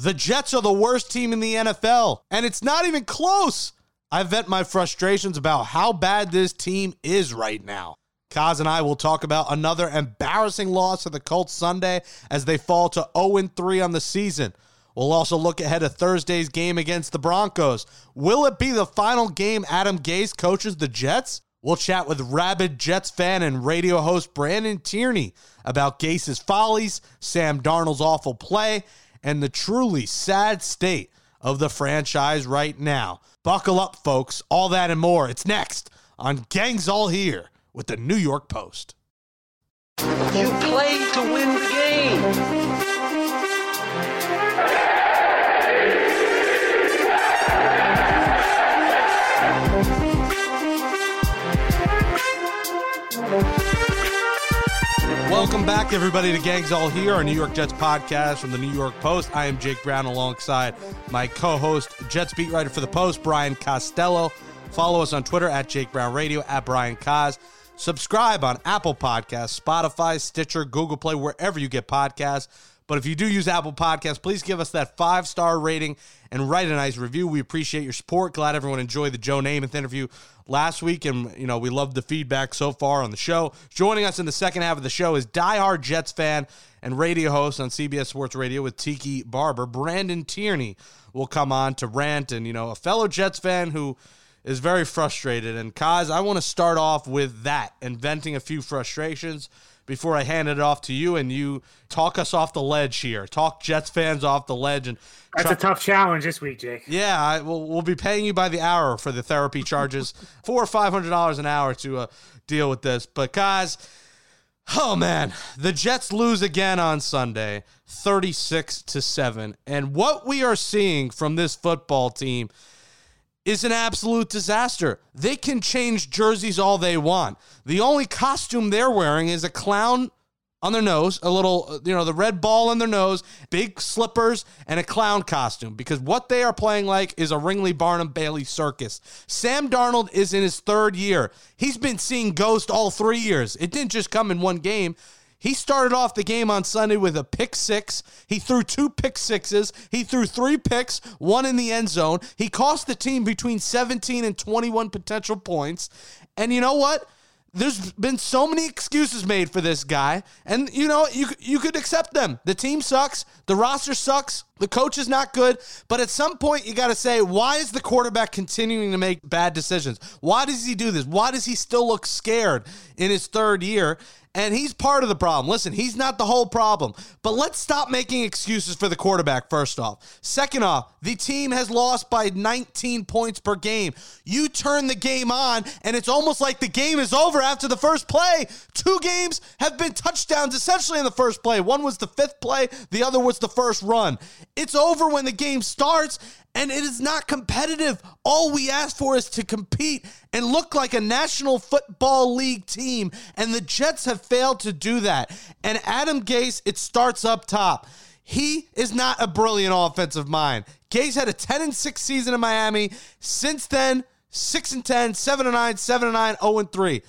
The Jets are the worst team in the NFL, and it's not even close. I vent my frustrations about how bad this team is right now. Kaz and I will talk about another embarrassing loss to the Colts Sunday as they fall to 0 3 on the season. We'll also look ahead of Thursday's game against the Broncos. Will it be the final game Adam Gase coaches the Jets? We'll chat with rabid Jets fan and radio host Brandon Tierney about Gase's follies, Sam Darnold's awful play, and the truly sad state of the franchise right now. Buckle up, folks. All that and more. It's next on Gangs All Here with the New York Post. You play to win the game. Welcome back, everybody, to Gangs All Here, our New York Jets podcast from the New York Post. I am Jake Brown alongside my co host, Jets beat writer for the Post, Brian Costello. Follow us on Twitter at Jake Brown Radio, at Brian Cos. Subscribe on Apple Podcasts, Spotify, Stitcher, Google Play, wherever you get podcasts. But if you do use Apple Podcasts, please give us that five star rating and write a nice review. We appreciate your support. Glad everyone enjoyed the Joe Namath interview last week, and you know we love the feedback so far on the show. Joining us in the second half of the show is diehard Jets fan and radio host on CBS Sports Radio with Tiki Barber, Brandon Tierney. Will come on to rant, and you know a fellow Jets fan who is very frustrated. And Kaz, I want to start off with that and venting a few frustrations before I hand it off to you and you talk us off the ledge here. Talk Jets fans off the ledge and that's a tough challenge this week, Jake. Yeah, I, we'll, we'll be paying you by the hour for the therapy charges, four or five hundred dollars an hour to uh, deal with this. But guys, oh man, the Jets lose again on Sunday, thirty six to seven, and what we are seeing from this football team is an absolute disaster. They can change jerseys all they want. The only costume they're wearing is a clown on their nose, a little, uh, you know, the red ball on their nose, big slippers, and a clown costume because what they are playing like is a Ringling Barnum Bailey circus. Sam Darnold is in his third year. He's been seeing ghost all three years. It didn't just come in one game. He started off the game on Sunday with a pick six. He threw two pick sixes. He threw three picks, one in the end zone. He cost the team between 17 and 21 potential points. And you know what? There's been so many excuses made for this guy, and you know you you could accept them. The team sucks, the roster sucks, the coach is not good, but at some point you got to say, why is the quarterback continuing to make bad decisions? Why does he do this? Why does he still look scared in his third year? And he's part of the problem. Listen, he's not the whole problem, but let's stop making excuses for the quarterback, first off. Second off, the team has lost by 19 points per game. You turn the game on, and it's almost like the game is over after the first play. Two games have been touchdowns essentially in the first play. One was the fifth play, the other was the first run. It's over when the game starts, and it is not competitive. All we ask for is to compete and look like a National Football League team, and the Jets have failed to do that. And Adam Gase, it starts up top. He is not a brilliant offensive mind. Gase had a 10 and 6 season in Miami. Since then, 6 and 10, 7 and 9, 7 and 9, 0 and 3.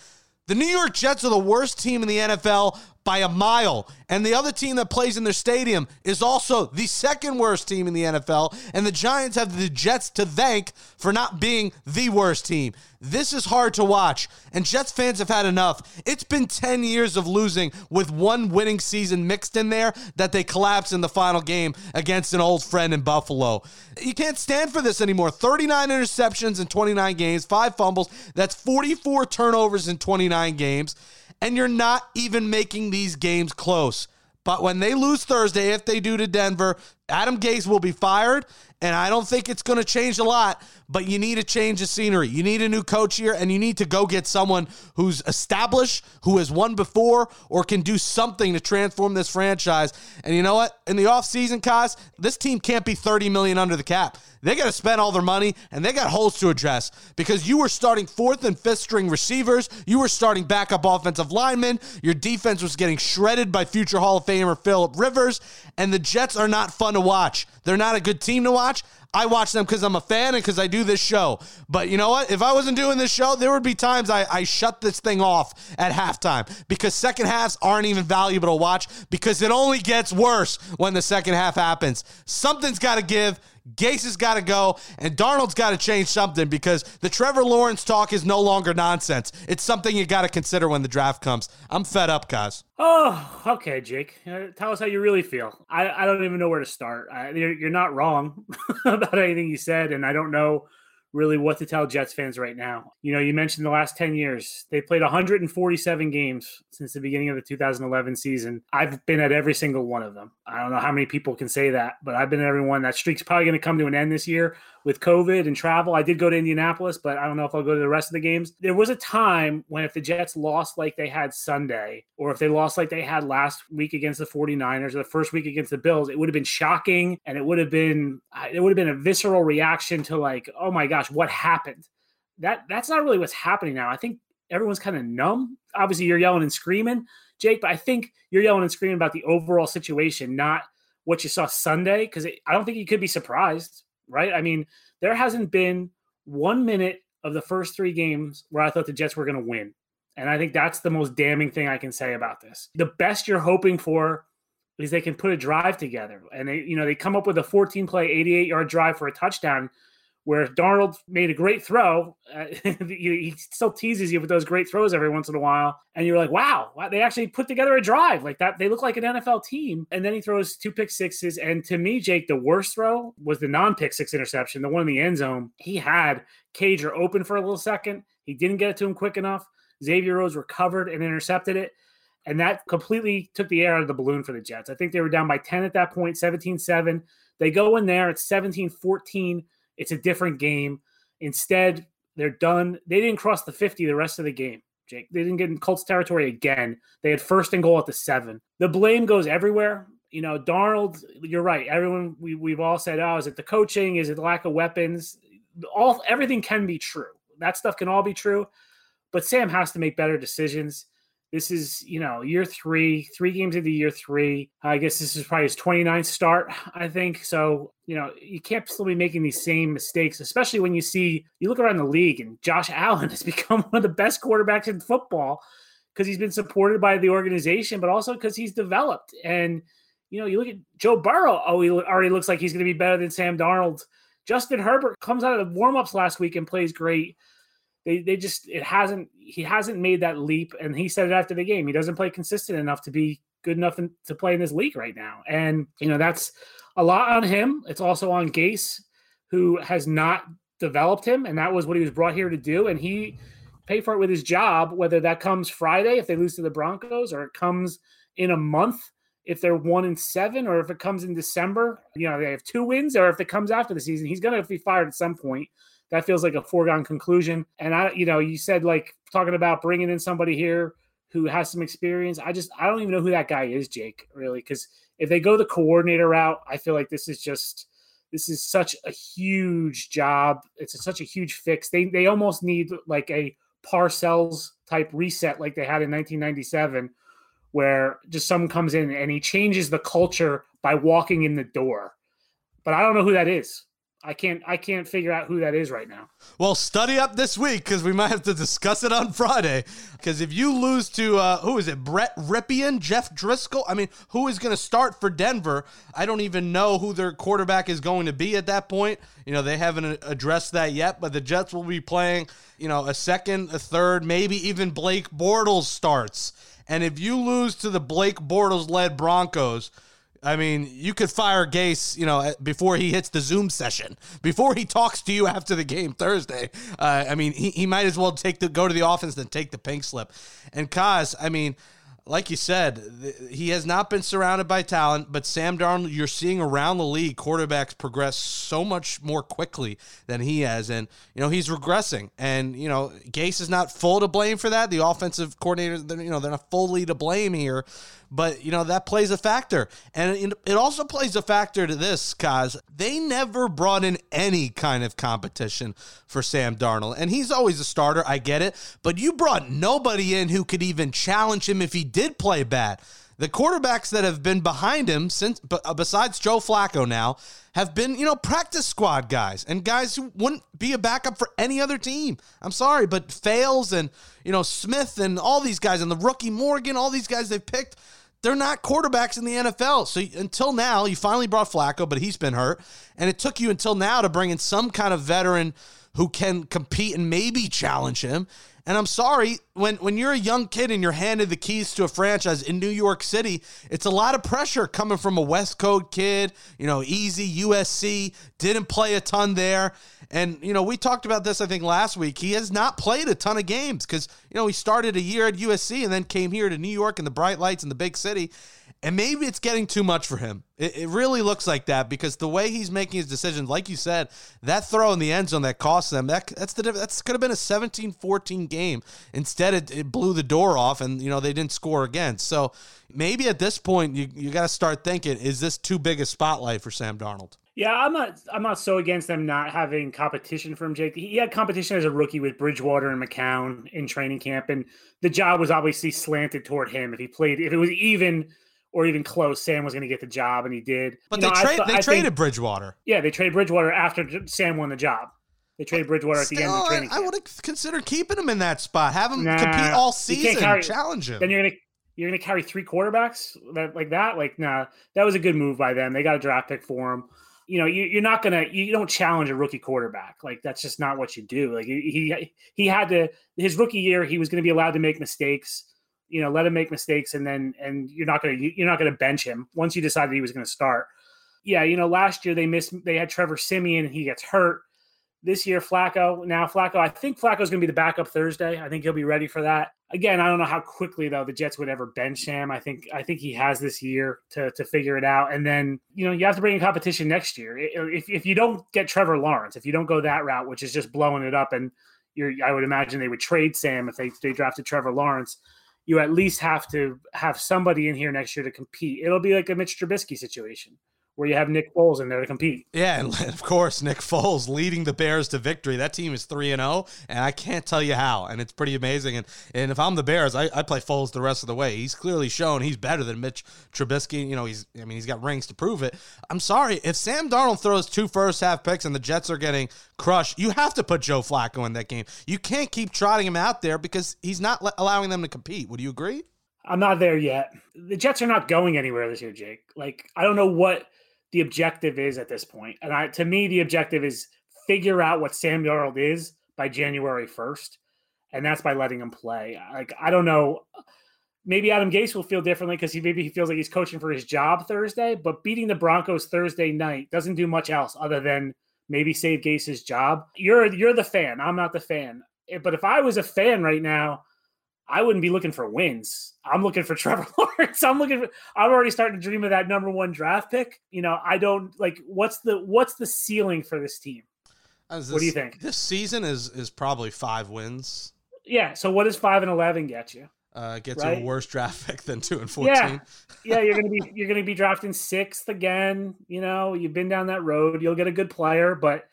The New York Jets are the worst team in the NFL by a mile. And the other team that plays in their stadium is also the second worst team in the NFL. And the Giants have the Jets to thank for not being the worst team. This is hard to watch. And Jets fans have had enough. It's been 10 years of losing with one winning season mixed in there that they collapse in the final game against an old friend in Buffalo. You can't stand for this anymore. 39 interceptions in 29 games, five fumbles. That's 44 turnovers in 29 games and you're not even making these games close. But when they lose Thursday, if they do to Denver, Adam Gase will be fired, and I don't think it's going to change a lot, but you need to change the scenery. You need a new coach here, and you need to go get someone who's established, who has won before, or can do something to transform this franchise. And you know what? In the offseason, Kaz, this team can't be 30 million under the cap. They got to spend all their money and they got holes to address because you were starting fourth and fifth string receivers. You were starting backup offensive linemen. Your defense was getting shredded by future Hall of Famer Philip Rivers. And the Jets are not fun to watch. They're not a good team to watch watch. I watch them because I'm a fan and because I do this show. But you know what? If I wasn't doing this show, there would be times I, I shut this thing off at halftime because second halves aren't even valuable to watch because it only gets worse when the second half happens. Something's got to give. Gase has got to go, and Darnold's got to change something because the Trevor Lawrence talk is no longer nonsense. It's something you got to consider when the draft comes. I'm fed up, guys. Oh, okay, Jake. Uh, tell us how you really feel. I, I don't even know where to start. I, you're, you're not wrong about anything you said, and I don't know really what to tell Jets fans right now. You know, you mentioned the last 10 years. They played 147 games since the beginning of the 2011 season. I've been at every single one of them. I don't know how many people can say that, but I've been at every one. That streak's probably going to come to an end this year with COVID and travel. I did go to Indianapolis, but I don't know if I'll go to the rest of the games. There was a time when if the Jets lost like they had Sunday, or if they lost like they had last week against the 49ers or the first week against the Bills, it would have been shocking and it would have been it would have been a visceral reaction to like, oh my gosh, what happened? That that's not really what's happening now. I think everyone's kind of numb. Obviously, you're yelling and screaming, Jake, but I think you're yelling and screaming about the overall situation, not what you saw Sunday, because I don't think you could be surprised right? I mean, there hasn't been one minute of the first three games where I thought the Jets were going to win. And I think that's the most damning thing I can say about this. The best you're hoping for is they can put a drive together. And they, you know, they come up with a 14 play, 88 yard drive for a touchdown where Darnold made a great throw, uh, he still teases you with those great throws every once in a while, and you're like, "Wow, they actually put together a drive like that. They look like an NFL team." And then he throws two pick sixes, and to me, Jake, the worst throw was the non-pick six interception, the one in the end zone. He had Cager open for a little second. He didn't get it to him quick enough. Xavier Rhodes recovered and intercepted it. And that completely took the air out of the balloon for the Jets. I think they were down by 10 at that point, 17 7. They go in there, it's 17 14 it's a different game. Instead, they're done. They didn't cross the 50 the rest of the game. Jake. They didn't get in Colts territory again. They had first and goal at the seven. The blame goes everywhere. You know, Darnold, you're right. Everyone we we've all said, oh, is it the coaching? Is it lack of weapons? All everything can be true. That stuff can all be true. But Sam has to make better decisions. This is, you know, year three, three games into year three. I guess this is probably his 29th start, I think. So, you know, you can't still be making these same mistakes, especially when you see, you look around the league and Josh Allen has become one of the best quarterbacks in football because he's been supported by the organization, but also because he's developed. And, you know, you look at Joe Burrow, oh, he already looks like he's going to be better than Sam Darnold. Justin Herbert comes out of the warmups last week and plays great they they just it hasn't he hasn't made that leap and he said it after the game. He doesn't play consistent enough to be good enough in, to play in this league right now. And you know that's a lot on him. It's also on Gase who has not developed him and that was what he was brought here to do. And he paid for it with his job whether that comes Friday if they lose to the Broncos or it comes in a month if they're one and seven or if it comes in December. You know they have two wins or if it comes after the season. He's going to be fired at some point that feels like a foregone conclusion. And I, you know, you said like talking about bringing in somebody here who has some experience. I just, I don't even know who that guy is, Jake, really. Because if they go the coordinator route, I feel like this is just, this is such a huge job. It's a, such a huge fix. They, they almost need like a Parcells type reset like they had in 1997 where just someone comes in and he changes the culture by walking in the door. But I don't know who that is. I can't I can't figure out who that is right now. Well, study up this week because we might have to discuss it on Friday. Because if you lose to uh, who is it, Brett Rypien, Jeff Driskel? I mean, who is going to start for Denver? I don't even know who their quarterback is going to be at that point. You know, they haven't addressed that yet. But the Jets will be playing, you know, a second, a third, maybe even Blake Bortles starts. And if you lose to the Blake Bortles led Broncos I mean, you could fire Gase, you know, before he hits the Zoom session, before he talks to you after the game Thursday. Uh, I mean, he, he might as well take the go to the offense than take the pink slip. And Kaz, I mean, like you said, he has not been surrounded by talent, but Sam Darnold, you're seeing around the league quarterbacks progress so much more quickly than he has. And, you know, he's regressing. And, you know, Gase is not full to blame for that. The offensive coordinator, you know, they're not fully to blame here but you know that plays a factor. And it also plays a factor to this cause they never brought in any kind of competition for sam darnold. And he's always a starter. I get it. But you brought nobody in who could even challenge him if he did play bad. The quarterbacks that have been behind him since, uh, besides Joe Flacco now, have been, you know, practice squad guys and guys who wouldn't be a backup for any other team. I'm sorry, but Fales and, you know, Smith and all these guys and the rookie Morgan, all these guys they've picked, they're not quarterbacks in the NFL. So until now, you finally brought Flacco, but he's been hurt. And it took you until now to bring in some kind of veteran who can compete and maybe challenge him. And I'm sorry, when when you're a young kid and you're handed the keys to a franchise in New York City, it's a lot of pressure coming from a West Coast kid, you know, easy USC, didn't play a ton there. And, you know, we talked about this, I think, last week. He has not played a ton of games because, you know, he started a year at USC and then came here to New York and the bright lights in the big city. And maybe it's getting too much for him. It, it, really looks like that because the way he's making his decisions, like you said, that throw in the end zone that cost them, that, that's the that's could have been a 17-14 game. Instead, it, it blew the door off and, you know, they didn't score again. So maybe at this point, you, you got to start thinking, is this too big a spotlight for Sam Darnold? Yeah, I'm not. I'm not so against them not having competition from Jake. He had competition as a rookie with Bridgewater and McCown in training camp, and the job was obviously slanted toward him. If he played, if it was even or even close, Sam was going to get the job, and he did. But you they, tra- they I traded think, Bridgewater. Yeah, they traded Bridgewater after Sam won the job. They traded Bridgewater at the end of oh, the training. I, I would have considered keeping him in that spot, have him nah, compete all season, carry, challenge him. Then you're gonna you're gonna carry three quarterbacks that like that. Like, nah, that was a good move by them. They got a draft pick for him. You know, you, are not gonna you don't challenge a rookie quarterback. Like that's just not what you do. Like he he had to his rookie year, he was to be allowed to make mistakes you know, let him make mistakes and then and you're not gonna you're not gonna bench him once you decided he was gonna start. Yeah, you know, last year they missed they had Trevor Siemian and he gets hurt. This year, Flacco. Now Flacco, I think Flacco's gonna be the backup Thursday. I think he'll be ready for that. Again, I don't know how quickly though the Jets would ever bench him. I think I think he has this year to to figure it out. And then you know you have to bring in competition next year. If if you don't get Trevor Lawrence, if you don't go that route, which is just blowing it up, and you're I would imagine they would trade Sam if they they drafted Trevor Lawrence you at least have to have somebody in here next year to compete. It'll be like a Mitch Trubisky situation where you have Nick Foles in there to compete. Yeah, and of course Nick Foles leading the Bears to victory. That team is three and zero, oh, and I can't tell you how. And it's pretty amazing. And and if I'm the Bears, I, I play Foles the rest of the way. He's clearly shown he's better than Mitch Trubisky. You know, he's I mean he's got rings to prove it. I'm sorry if Sam Darnold throws two first half picks and the Jets are getting crushed, you have to put Joe Flacco in that game. You can't keep trotting him out there because he's not allowing them to compete. Would you agree? I'm not there yet. The Jets are not going anywhere this year, Jake. Like I don't know what the objective is at this point. And I, to me, the objective is figure out what Sam Darnold is by January 1st. And that's by letting him play. Like, I don't know. Maybe Adam Gase will feel differently because he maybe he feels like he's coaching for his job Thursday, but beating the Broncos Thursday night doesn't do much else other than maybe save Gase's job. You're you're the fan. I'm not the fan. But if I was a fan right now, I wouldn't be looking for wins. I'm looking for Trevor Lawrence. I'm looking for I'm already starting to dream of that number one draft pick. You know, I don't like what's the what's the ceiling for this team? This, what do you think? This season is is probably five wins. Yeah. So what does five and eleven get you? Uh, gets right? you a worse draft pick than two and fourteen. Yeah, yeah. You're gonna be you're gonna be drafting sixth again. You know, you've been down that road. You'll get a good player, but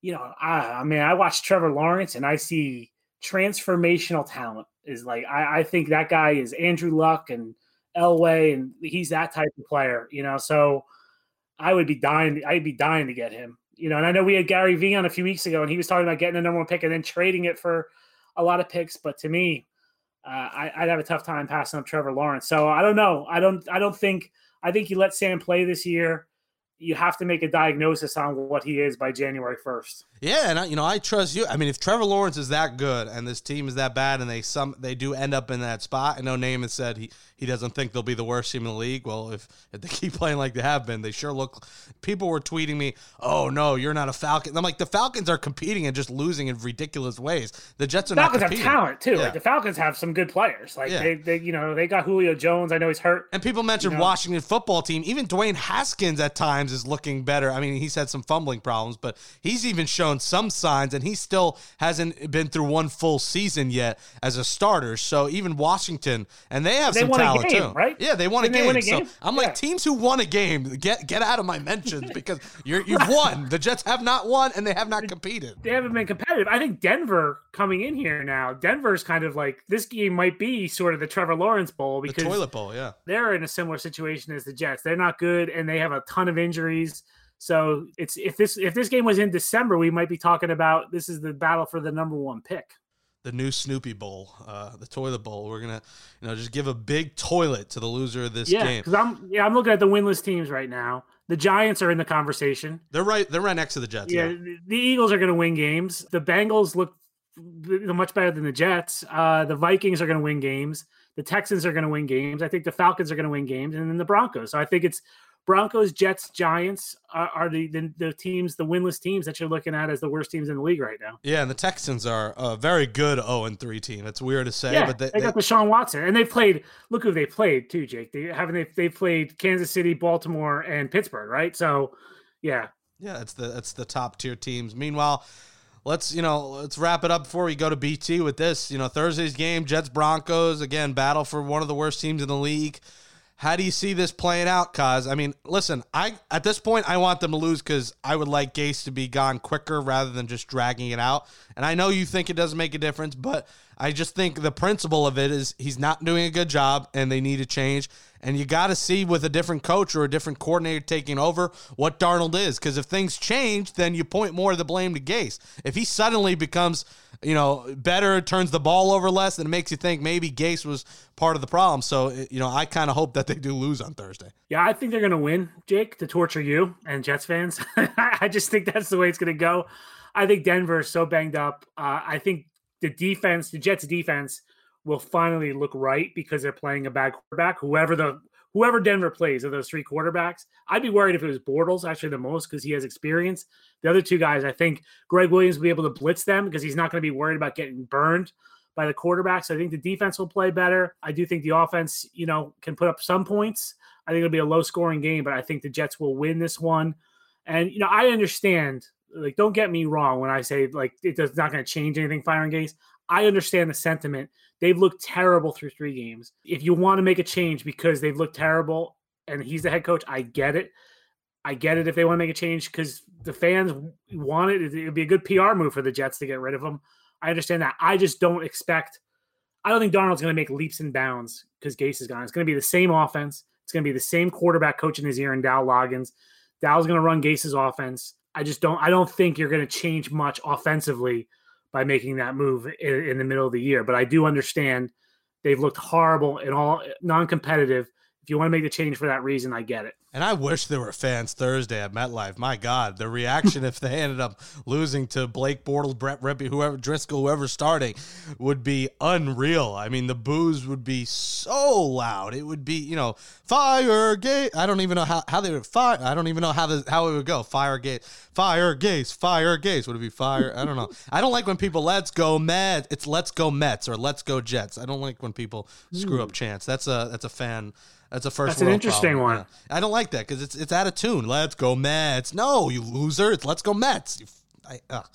you know, I, I mean, I watch Trevor Lawrence and I see transformational talent is like I, I think that guy is Andrew Luck and Elway, and he's that type of player, you know. So I would be dying. I'd be dying to get him, you know. And I know we had Gary Vee on a few weeks ago, and he was talking about getting a number one pick and then trading it for a lot of picks. But to me, uh, I, would have a tough time passing up Trevor Lawrence. So I don't know. I don't. I don't think. I think you let Sam play this year you have to make a diagnosis on what he is by January 1st. Yeah, and I, you know I trust you. I mean, if Trevor Lawrence is that good and this team is that bad, and they some they do end up in that spot, I know Namath said he he doesn't think they'll be the worst team in the league. Well, if, if they keep playing like they have been, they sure look. People were tweeting me, "Oh no, you're not a Falcon." I'm like, the Falcons are competing and just losing in ridiculous ways. The Jets are Falcons not. Falcons have talent too. Yeah. Like the Falcons have some good players. Like yeah. they, they, you know, they got Julio Jones. I know he's hurt. And people mentioned you know. Washington football team. Even Dwayne Haskins at times is looking better. I mean, he's had some fumbling problems, but he's even shown some signs, and he still hasn't been through one full season yet as a starter. So even Washington, and they have they some talent valid game, too. right? Yeah, they won Didn't a game. a So game? I'm Yeah. like teams who won a game, get get out of my mentions because you're you've won. The Jets have not won and they have not competed. they haven't been competitive. I think Denver coming in here now, Denver's kind of like this game might be sort of the Trevor Lawrence Bowl The because toilet bowl, yeah. they're in a similar situation as the Jets. They're not good and they have a ton of injuries. So it's if this if this game was in December, we might be talking about this is the battle for the number one pick. The new Snoopy Bowl, uh, the toilet bowl. We're gonna, you know, just give a big toilet to the loser of this Yeah, game. because I'm yeah I'm looking at the winless teams right now. The Giants are in the conversation. They're right. They're right next to the Jets. Yeah, Yeah. the- the Eagles are going to win games. The Bengals look much better than the Jets. Uh, the Vikings are going to win games. The Texans are going to win games. I think the Falcons are going to win games, and then the Broncos. So I think it's Broncos, Jets, Giants are, are the, the the teams, the winless teams that you're looking at as the worst teams in the league right now. Yeah, and the Texans are a very good 0 and 3 team. It's weird to say, Yeah, but they, they, got Deshaun Watson, and they played. Look who they played too, Jake. They haven't they, they played Kansas City, Baltimore, and Pittsburgh, right? So, yeah, Yeah, it's the it's the top tier teams. Meanwhile, let's you know let's wrap it up before we go to BT with this. You know Thursday's game, Jets Broncos again, battle for one of the worst teams in the league. How do you see this playing out, Cause I mean, listen, I at this point I want them to lose because I would like Gase to be gone quicker rather than just dragging it out. And I know you think it doesn't make a difference, but I just think the principle of it is he's not doing a good job and they need to change. And you got to see with a different coach or a different coordinator taking over what Darnold is. Because if things change, then you point more of the blame to Gase. If he suddenly becomes, you know, better, turns the ball over less, then it makes you think maybe Gase was part of the problem. So, you know, I kind of hope that they do lose on Thursday. Yeah, I think they're going to win, Jake, to torture you and Jets fans. I just think that's the way it's going to go. I think Denver is so banged up. Uh, I think the defense, the Jets defense, will finally look right because they're playing a bad quarterback. Whoever the whoever Denver plays of those three quarterbacks, I'd be worried if it was Bortles actually the most because he has experience. The other two guys, I think Gregg Williams will be able to blitz them because he's not going to be worried about getting burned by the quarterbacks. I think the defense will play better. I do think the offense, you know, can put up some points. I think it'll be a low scoring game, but I think the Jets will win this one. And you know, I understand. Like, don't get me wrong when I say like it's not going to change anything. Firing Gase. I understand the sentiment. They've looked terrible through three games. If you want to make a change because they've looked terrible and he's the head coach, I get it. I get it if they want to make a change because the fans want it. It would be a good PR move for the Jets to get rid of him. I understand that. I just don't expect. I don't think Darnold's going to make leaps and bounds because Gase is gone. It's going to be the same offense. It's going to be the same quarterback coaching his ear and Dow Loggains. Dow's going to run Gase's offense. I just don't. I don't think you're going to change much offensively by making that move in, in the middle of the year. But I do understand they've looked horrible and all non-competitive. If you want to make the change for that reason, I get it. And I wish there were fans Thursday at MetLife. My God, the reaction if they ended up losing to Blake Bortles, Brett Rypien, whoever Driskel, whoever starting, would be unreal. I mean, the boos would be so loud. It would be, you know, fire gate. I don't even know how, how they would fire. I don't even know how the, how it would go. Fire gate, fire gates, fire gates. Would it be fire? I don't know. I don't like when people let's go Mets. It's let's go Mets or let's go Jets. I don't like when people screw up chance. That's a that's a fan. That's a first. That's an interesting problem. one. Yeah. I don't like that because it's it's out of tune. Let's go Mets. No, you loser. It's let's go Mets. I, ugh.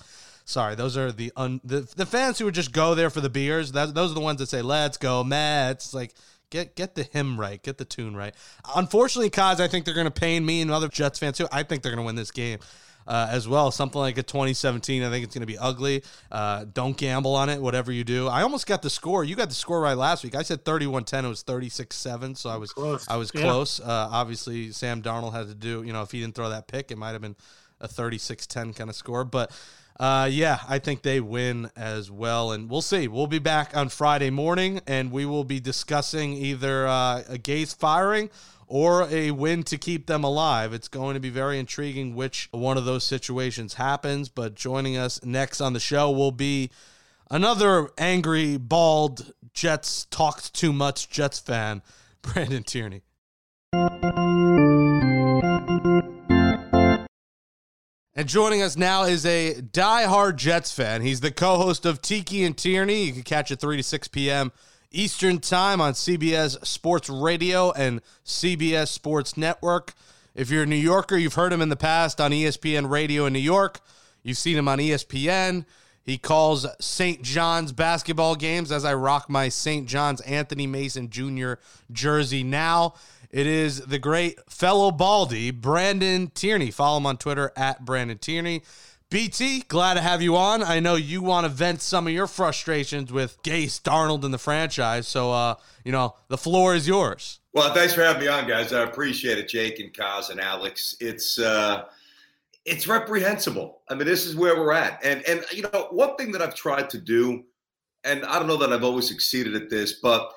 Sorry, those are the un the, the fans who would just go there for the beers. That, those are the ones that say "Let's go Mets." It's like get get the hymn right, get the tune right. Unfortunately, cause I think they're going to pain me and other Jets fans too. I think they're going to win this game. Uh, as well, something like a 2017. I think it's going to be ugly. Uh, don't gamble on it, whatever you do. I almost got the score. You got the score right last week. I said 31-10. It was 36-7, so I was Close. I was Yeah. close. Uh, obviously, Sam Darnold had to do. You know, if he didn't throw that pick, it might have been a 36-10 kind of score. But uh, yeah, I think they win as well, and we'll see. We'll be back on Friday morning, and we will be discussing either uh, a Gase firing or a win to keep them alive. It's going to be very intriguing which one of those situations happens. But joining us next on the show will be another angry, bald Jets talked too much Jets fan, Brandon Tierney. And joining us now is a die-hard Jets fan. He's the co-host of Tiki and Tierney. You can catch it 3 to 6 p.m. Eastern Time on CBS Sports Radio and CBS Sports Network. If you're a New Yorker, you've heard him in the past on ESPN Radio in New York. You've seen him on ESPN. He calls St. John's basketball games as I rock my St. John's Anthony Mason Jr. jersey now. It is the great fellow Baldy, Brandon Tierney. Follow him on Twitter at Brandon Tierney. BT, glad to have you on. I know you want to vent some of your frustrations with Gase Darnold in the franchise. So, uh, you know, the floor is yours. Well, thanks for having me on, guys. I appreciate it, Jake and Kaz and Alex. It's uh, it's reprehensible. I mean, this is where we're at. And and you know, one thing that I've tried to do, and I don't know that I've always succeeded at this, but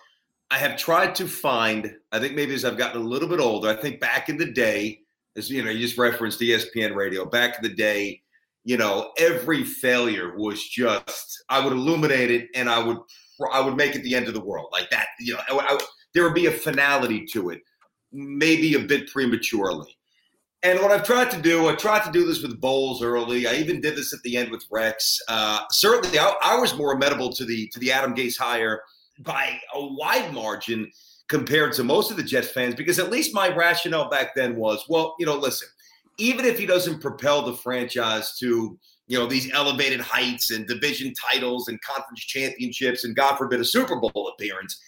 I have tried to find, I think maybe as I've gotten a little bit older, I think back in the day, as you know, you just referenced ESPN radio, back in the day, you know, every failure was just I would illuminate it and I would I would make it the end of the world. Like that, you know, I, I, there would be a finality to it, maybe a bit prematurely. And what I've tried to do, I tried to do this with Bowles early. I even did this at the end with Rex. Uh, certainly, I, I, was more amenable to the to the Adam Gase hire by a wide margin compared to most of the Jets fans, because at least my rationale back then was, well, you know, listen, even if he doesn't propel the franchise to you know these elevated heights and division titles and conference championships and God forbid a Super Bowl appearance,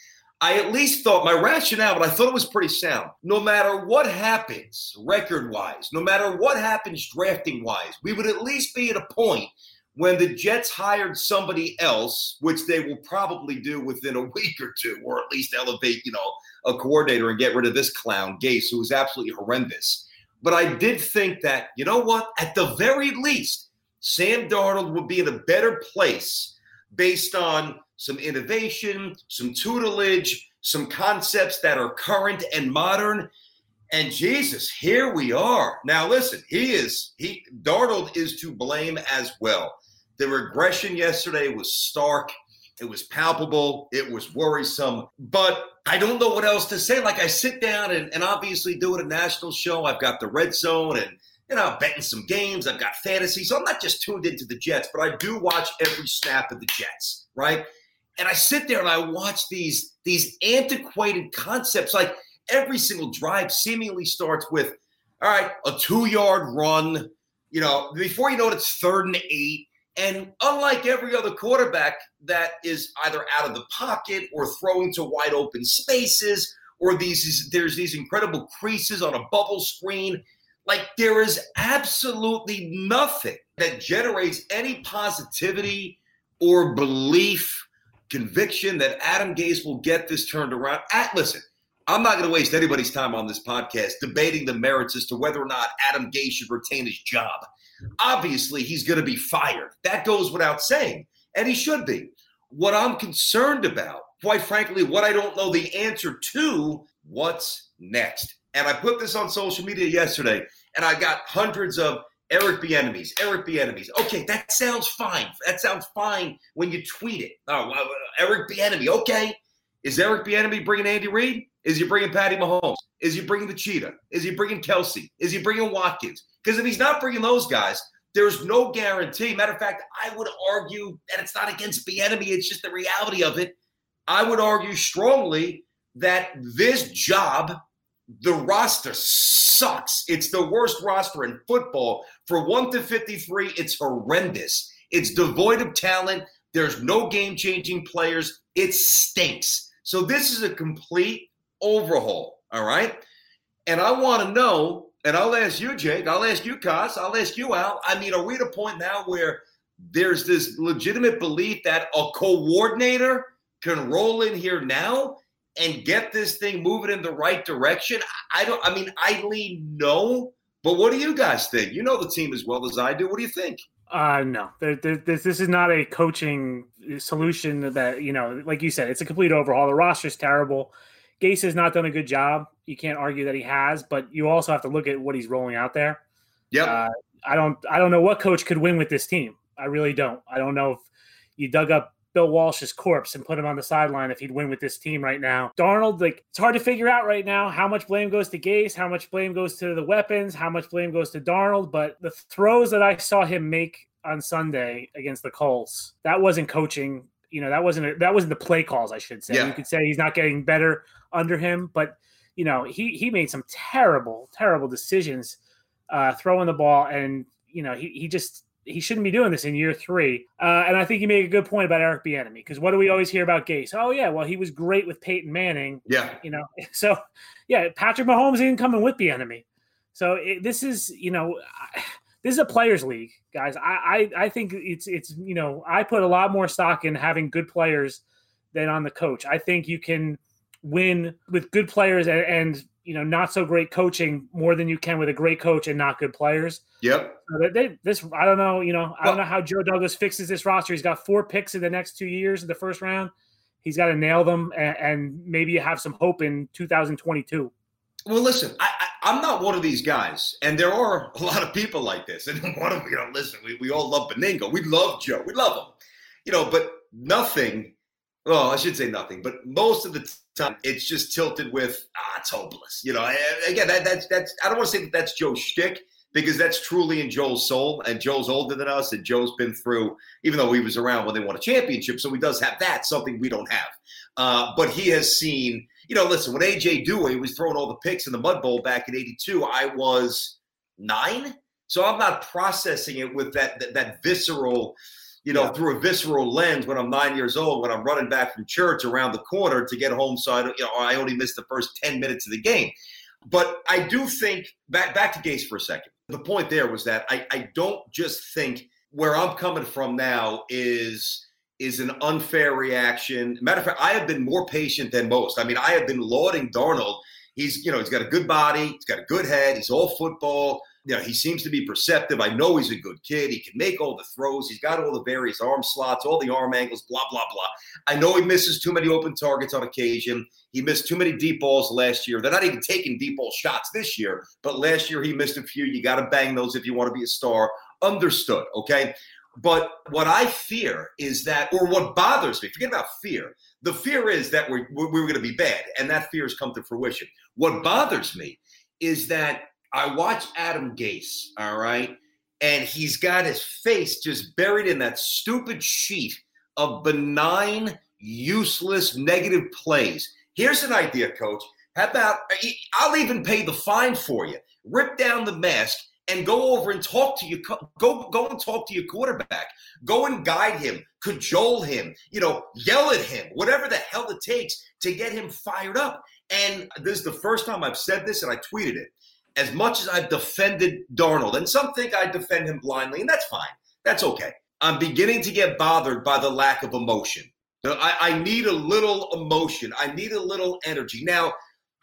I at least thought my rationale, but I thought it was pretty sound. No matter what happens record wise, no matter what happens drafting wise, we would at least be at a point when the Jets hired somebody else, which they will probably do within a week or two, or at least elevate, you know, a coordinator and get rid of this clown, Gase, who was absolutely horrendous. But I did think that, you know what, at the very least, Sam Darnold would be in a better place based on some innovation, some tutelage, some concepts that are current and modern. And Jesus, here we are. Now, listen, he is, he, Darnold is to blame as well. The regression yesterday was stark. It was palpable. It was worrisome. But I don't know what else to say. Like I sit down and, and obviously do it a national show. I've got the red zone and you know, I'm betting some games. I've got fantasy. So I'm not just tuned into the Jets, but I do watch every snap of the Jets, right? and I sit there and I watch these these antiquated concepts. Like every single drive seemingly starts with, all right, a two yard run. You know, before you know it, it's third and eight. And unlike every other quarterback that is either out of the pocket or throwing to wide open spaces, or these there's these incredible creases on a bubble screen. Like there is absolutely nothing that generates any positivity or belief conviction that Adam Gase will get this turned around. At, listen, I'm not going to waste anybody's time on this podcast debating the merits as to whether or not Adam Gase should retain his job. Obviously, he's going to be fired. That goes without saying, and he should be. What I'm concerned about, quite frankly, what I don't know the answer to, what's next? And I put this on social media yesterday, and I got hundreds of Eric Bieniemy, Eric Bieniemy. Okay, that sounds fine. That sounds fine when you tweet it. Oh, Eric Bieniemy. Okay, is Eric Bieniemy bringing Andy Reid? Is he bringing Patty Mahomes? Is he bringing the Cheetah? Is he bringing Kelce? Is he bringing Watkins? Because if he's not bringing those guys, there's no guarantee. Matter of fact, I would argue that it's not against the enemy. It's just the reality of it. I would argue strongly that this job the roster sucks. It's the worst roster in football. For 1 to 53, it's horrendous. It's devoid of talent. There's no game changing players. It stinks. So this is a complete overhaul. All right. And I want to know, and I'll ask you, Jake, I'll ask you, Kaz, I'll ask you, Al. I mean, are we at a point now where there's this legitimate belief that a coordinator can roll in here now and get this thing moving in the right direction? I don't, I mean, I lean no, but what do you guys think? You know the team as well as I do. What do you think? Uh, no, this, this is not a coaching solution that, you know, like you said, it's a complete overhaul. The roster's terrible. Gase has not done a good job. You can't argue that he has, but you also have to look at what he's rolling out there. Yeah. Uh, I don't, I don't know what coach could win with this team. I really don't. I don't know if you dug up Bill Walsh's corpse and put him on the sideline if he'd win with this team right now. Darnold, like it's hard to figure out right now how much blame goes to Gase, how much blame goes to the weapons, how much blame goes to Darnold. But the throws that I saw him make on Sunday against the Colts, that wasn't coaching. You know, that wasn't a, that wasn't the play calls. I should say. Yeah. You could say he's not getting better under him, but you know, he he made some terrible, terrible decisions uh, throwing the ball, and you know, he he just he shouldn't be doing this in year three. Uh, and I think you made a good point about Eric Bieniemy because what do we always hear about Gase? Oh yeah, well he was great with Peyton Manning. Yeah, you know. So yeah, Patrick Mahomes isn't coming with Bieniemy. So it, this is you know. This is a players' league, guys. I, I I think it's it's you know I put a lot more stock in having good players than on the coach. I think you can win with good players and, and you know not so great coaching more than you can with a great coach and not good players. Yep. So they, this I don't know. You know I don't know how Joe Douglas fixes this roster. He's got four picks in the next two years in the first round. He's got to nail them, and, and maybe have some hope in 2022. Well, listen, I, I, am not one of these guys, and there are a lot of people like this. And one of you know, listen, we, we all love Benigno. We love Joe. We love him. You know, but nothing well, I should say nothing, but most of the time it's just tilted with ah, it's hopeless. You know, again, that, that's that's I don't want to say that that's Joe's shtick because that's truly in Joel's soul, and Joe's older than us, and Joe's been through, even though he was around when they won a championship, so he does have that something we don't have. Uh, but he has seen, you know, listen, when AJ Duhe was throwing all the picks in the Mud Bowl back in '82, I was nine, so I'm not processing it with that that, that visceral you know, yeah. through a visceral lens when I'm nine years old, when I'm running back from church around the corner to get home. So I, you know, I only missed the first 10 minutes of the game. But I do think back back to Gase for a second. The point there was that I, I don't just think where I'm coming from now is is an unfair reaction. Matter of fact, I have been more patient than most. I mean, I have been lauding Darnold. He's, you know, he's got a good body, he's got a good head, he's all football you know, he seems to be perceptive. I know he's a good kid. He can make all the throws. He's got all the various arm slots, all the arm angles, blah, blah, blah. I know he misses too many open targets on occasion. He missed too many deep balls last year. They're not even taking deep ball shots this year, but last year he missed a few. You got to bang those if you want to be a star. Understood. Okay. But what I fear is that, or what bothers me, forget about fear. The fear is that we're, we're, going to be bad, and that fear has come to fruition. What bothers me is that I watch Adam Gase, all right, and he's got his face just buried in that stupid sheet of benign, useless, negative plays. Here's an idea, coach. How about eh, I'll even pay the fine for you. Rip down the mask and go over and talk to you. Go go and talk to your quarterback. Go and guide him, cajole him, you know, yell at him, whatever the hell it takes to get him fired up. And this is the first time I've said this, and I tweeted it as much as I've defended Darnold, and some think I defend him blindly, and that's fine. That's okay. I'm beginning to get bothered by the lack of emotion. I, I need a little emotion. I need a little energy. Now,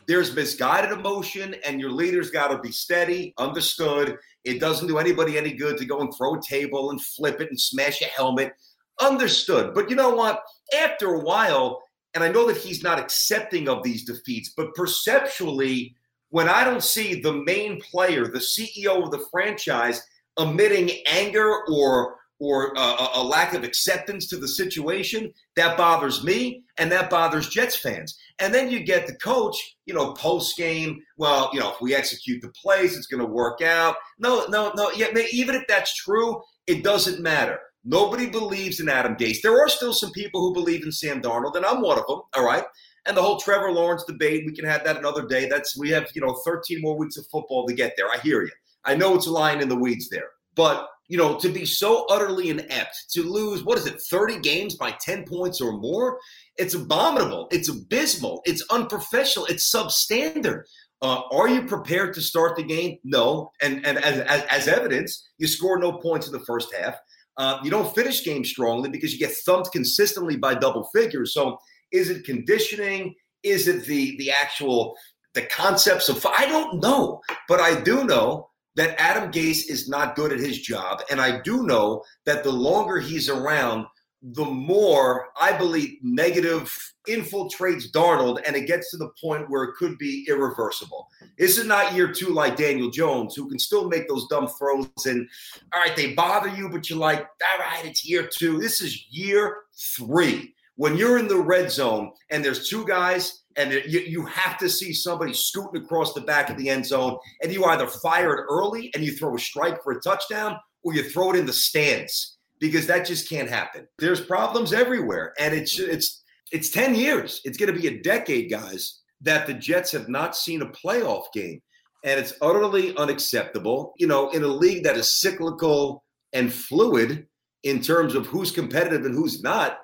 there's misguided emotion, and your leader's got to be steady, understood. It doesn't do anybody any good to go and throw a table and flip it and smash a helmet. Understood. But you know what? After a while, and I know that he's not accepting of these defeats, but perceptually, when I don't see the main player, the CEO of the franchise, emitting anger or or uh, a lack of acceptance to the situation, that bothers me and that bothers Jets fans. And then you get the coach, you know, post game. Well, you know, if we execute the plays, it's going to work out. No, no, no. Yeah, even if that's true, it doesn't matter. Nobody believes in Adam Gase. There are still some people who believe in Sam Darnold, and I'm one of them. All right. And the whole Trevor Lawrence debate, we can have that another day. That's we have, you know, 13 more weeks of football to get there. I hear you. I know it's line in the weeds there. But, you know, to be so utterly inept, to lose, what is it, 30 games by 10 points or more, it's abominable. It's abysmal. It's unprofessional. It's substandard. Uh, are you prepared to start the game? No. And, and as, as, as evidence, you score no points in the first half. Uh, you don't finish games strongly because you get thumped consistently by double figures. So is it conditioning? Is it the the actual the concepts of I don't know, but I do know that Adam Gase is not good at his job, and I do know that the longer he's around, the more I believe negative infiltrates Darnold, and it gets to the point where it could be irreversible. This is not year two like Daniel Jones, who can still make those dumb throws, and all right, they bother you, but you're like, all right, it's year two. This is year three when you're in the red zone and there's two guys and you, you have to see somebody scooting across the back of the end zone and you either fire it early and you throw a strike for a touchdown or you throw it in the stands because that just can't happen. There's problems everywhere and it's it's it's 10 years. It's going to be a decade guys that the Jets have not seen a playoff game and it's utterly unacceptable. You know, in a league that is cyclical, and fluid in terms of who's competitive and who's not,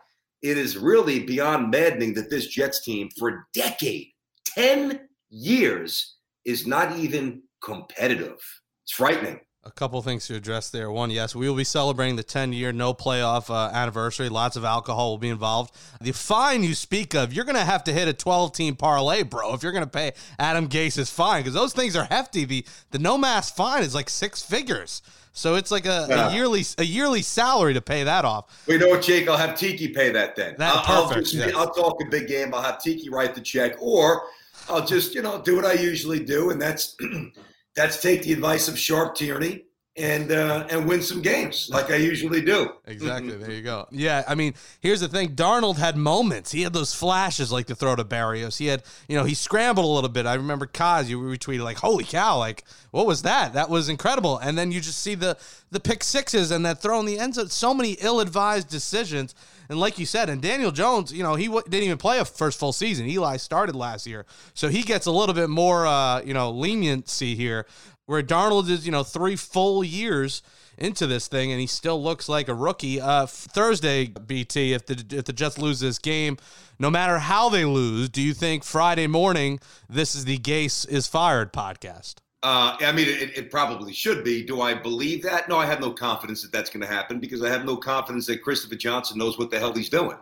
it is really beyond maddening that this Jets team, for a decade, 10 years, is not even competitive. It's frightening. A couple things to address there. One, yes, we will be celebrating the 10 year no playoff uh, anniversary. Lots of alcohol will be involved. The fine you speak of, you're going to have to hit a 12 team parlay, bro, if you're going to pay Adam Gase's fine, because those things are hefty. The, the no mass fine is like six figures. So it's like a, yeah. a, yearly a yearly salary to pay that off. We know what, Jake? I'll have Tiki pay that then. That, I'll, perfect, I'll, yes. I'll talk a big game. I'll have Tiki write the check, or I'll just you know do what I usually do, and that's that's take the advice of Sharp Tierney and uh, and win some games like I usually do. Exactly. There you go. Yeah, I mean, here's the thing. Darnold had moments. He had those flashes like the throw to Berrios. He had, you know, he scrambled a little bit. I remember Kaz, you retweeted like, "Holy cow! Like, what was that? That was incredible." And then you just see the the pick sixes and that throw in the end zone. So many ill-advised decisions. And like you said, and Daniel Jones, you know, he w- didn't even play a first full season. Eli started last year, so he gets a little bit more, uh, you know, leniency here where Darnold is, you know, three full years into this thing and he still looks like a rookie. Uh, Thursday, BT, if the if the Jets lose this game, no matter how they lose, do you think Friday morning this is the Gase is fired podcast? Uh, I mean, it, it, probably should be. Do I believe that? No, I have no confidence that that's going to happen because I have no confidence that Christopher Johnson knows what the hell he's doing.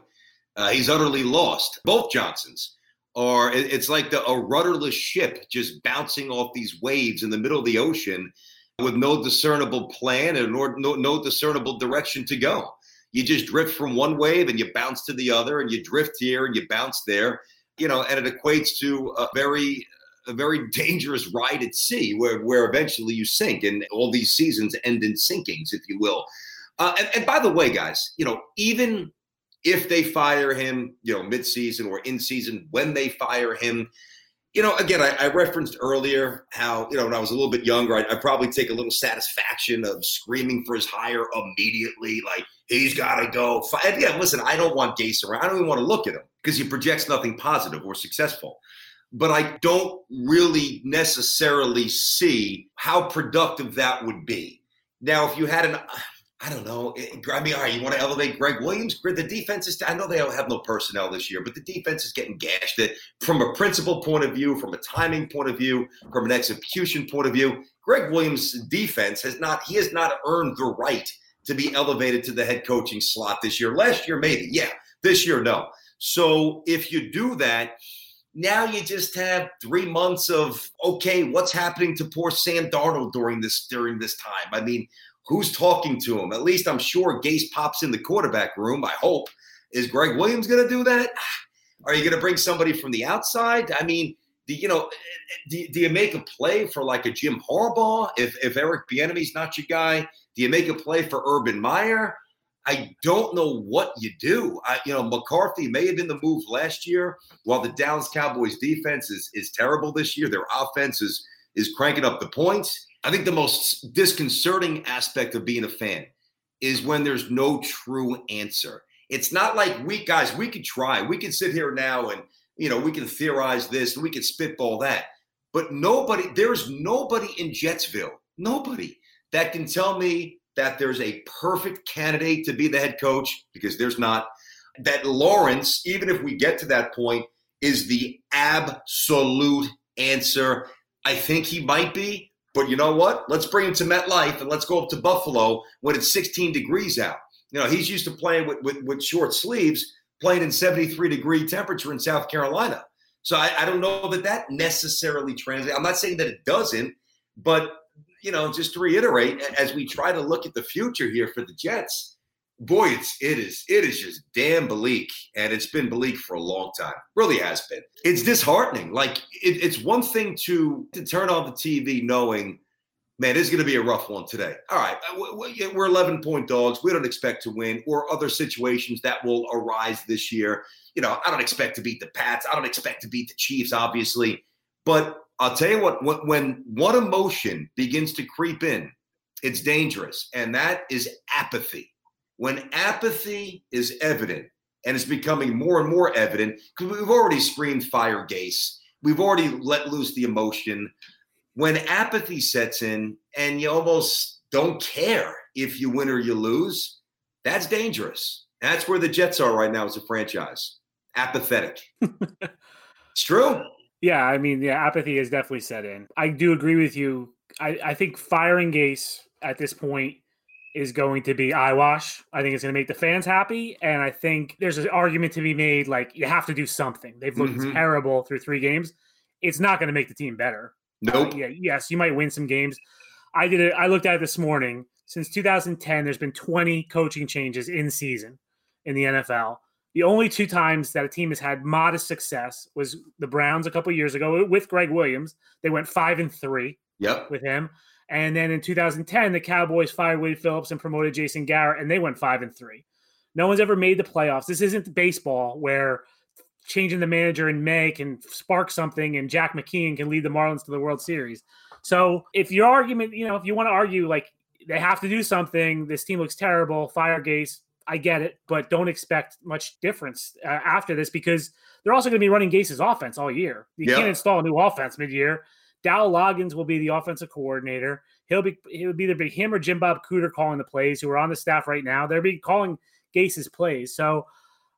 Uh, he's utterly lost. Both Johnsons or it's like the, a rudderless ship just bouncing off these waves in the middle of the ocean with no discernible plan and no, no, discernible direction to go. You just drift from one wave and you bounce to the other, and you drift here and you bounce there, you know, and it equates to a very a very dangerous ride at sea where, where eventually you sink and all these seasons end in sinkings, if you will. Uh, and, and by the way, guys, you know, even if they fire him, you know, midseason or in season, when they fire him. You know, again, I, I referenced earlier how, you know, when I was a little bit younger, I, I probably take a little satisfaction of screaming for his hire immediately, like, he's got to go. And yeah, listen, I don't want Gase around. I don't even want to look at him because he projects nothing positive or successful. But I don't really necessarily see how productive that would be. Now, if you had an I don't know. I mean, all right, you want to elevate Gregg Williams? The defense is, I know they don't have no personnel this year, but the defense is getting gashed. That from a principal point of view, from a timing point of view, from an execution point of view, Gregg Williams' defense has not, he has not earned the right to be elevated to the head coaching slot this year. Last year, maybe. Yeah. This year, no. So if you do that, now you just have three months of okay, what's happening to poor Sam Darnold during this during this time? I mean, Who's talking to him? At least I'm sure Gase pops in the quarterback room. I hope. Is Gregg Williams going to do that? Are you going to bring somebody from the outside? I mean, do you know? Do, do you make a play for like a Jim Harbaugh if if Eric Bieniemy's not your guy? Do you make a play for Urban Meyer? I don't know what you do. I, you know, McCarthy may have been the move last year, while the Dallas Cowboys defense is is terrible this year. Their offense is is cranking up the points. I think the most disconcerting aspect of being a fan is when there's no true answer. It's not like we guys, we could try. We can sit here now and you know, we can theorize this and we can spitball that. But nobody, there's nobody in Jetsville, nobody that can tell me that there's a perfect candidate to be the head coach because there's not. That Lawrence, even if we get to that point, is the absolute answer. I think he might be, but you know what? Let's bring him to MetLife and let's go up to Buffalo when it's 16 degrees out. You know, he's used to playing with, with, with short sleeves, playing in 73 degree temperature in South Carolina. So I, I don't know that that necessarily translates. I'm not saying that it doesn't, but you know, just to reiterate, as we try to look at the future here for the Jets, boy, it's it is it is just damn bleak, and it's been bleak for a long time. Really has been. It's disheartening. Like it, it's one thing to to turn on the TV knowing, man, it's going to be a rough one today. All right, uh, we're 11 point dogs. We don't expect to win, or other situations that will arise this year. You know, I don't expect to beat the Pats. I don't expect to beat the Chiefs, obviously, but. I'll tell you what, when one emotion begins to creep in, it's dangerous. And that is apathy when apathy is evident and it's becoming more and more evident because we've already screamed fire Gase, we've already let loose the emotion. When apathy sets in and you almost don't care if you win or you lose, that's dangerous. That's where the Jets are right now as a franchise. Apathetic. it's true. Yeah, I mean, yeah, apathy has definitely set in. I do agree with you. I, I think firing Gase at this point is going to be eyewash. I think it's going to make the fans happy. And I think there's an argument to be made like you have to do something. They've looked Mhm. terrible through three games. It's not going to make the team better. Uh, Nope. yeah, yes, you might win some games. I did it. I looked at it this morning. Since 2010, there's been 20 coaching changes in season in the NFL. The only two times that a team has had modest success was the Browns a couple years ago with Gregg Williams. They went five and three Yep. with him. And then in 2010, the Cowboys fired Wade Phillips and promoted Jason Garrett, and they went five and three. No one's ever made the playoffs. This isn't baseball where changing the manager in May can spark something and Jack McKeon can lead the Marlins to the World Series. So if your argument, you know, if you want to argue like they have to do something, this team looks terrible, fire Gase, I get it, but don't expect much difference uh, after this because they're also going to be running Gase's offense all year. You Yeah. can't install a new offense mid-year. Dow Loggains will be the offensive coordinator. He'll be he'll be either be him or Jim Bob Cooter calling the plays, who are on the staff right now. They'll be calling Gase's plays. So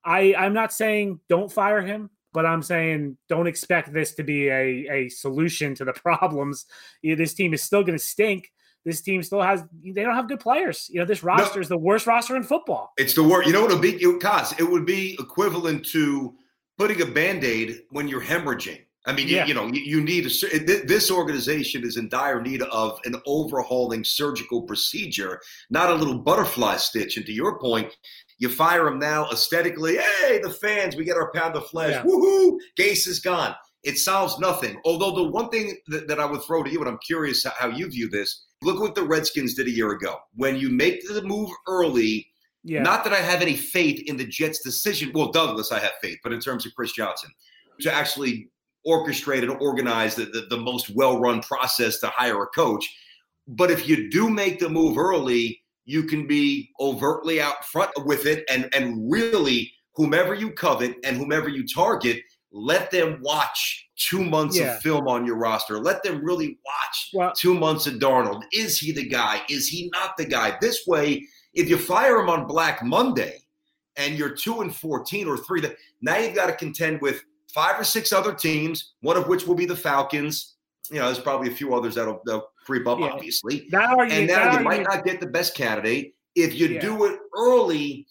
I I'm not saying don't fire him, but I'm saying don't expect this to be a, a solution to the problems. This team is still going to stink. This team still has they don't have good players. You know, this roster is the worst roster in football. It's the worst. You know what it would be? It would cost. It would be equivalent to putting a band-aid when you're hemorrhaging. I mean, Yeah. you, you know, you, you need a. This organization is in dire need of an overhauling surgical procedure, not a little butterfly stitch. And to your point, you fire them now aesthetically. Hey, the fans, we get our pound of flesh. Yeah. Woohoo! Gase is gone. It solves nothing. Although the one thing that, that I would throw to you, and I'm curious how- how you view this. Look what the Redskins did a year ago. When you make the move early, Yeah. not that I have any faith in the Jets' decision. Well, Douglas, I have faith, but in terms of Chris Johnson, to actually orchestrate and organize the, the, the most well run process to hire a coach. But if you do make the move early, you can be overtly out front with it and, and really, whomever you covet and whomever you target, let them watch two months Yeah. of film on your roster. Let them really watch Well- two months of Darnold. Is he the guy? Is he not the guy? This way, if you fire him on Black Monday and you're two and 14 or three, now you've got to contend with five or six other teams, one of which will be the Falcons. You know, there's probably a few others that'll, that'll creep up, Yeah. obviously. that argument, And now you might not get the best candidate. If you Yeah. do it early,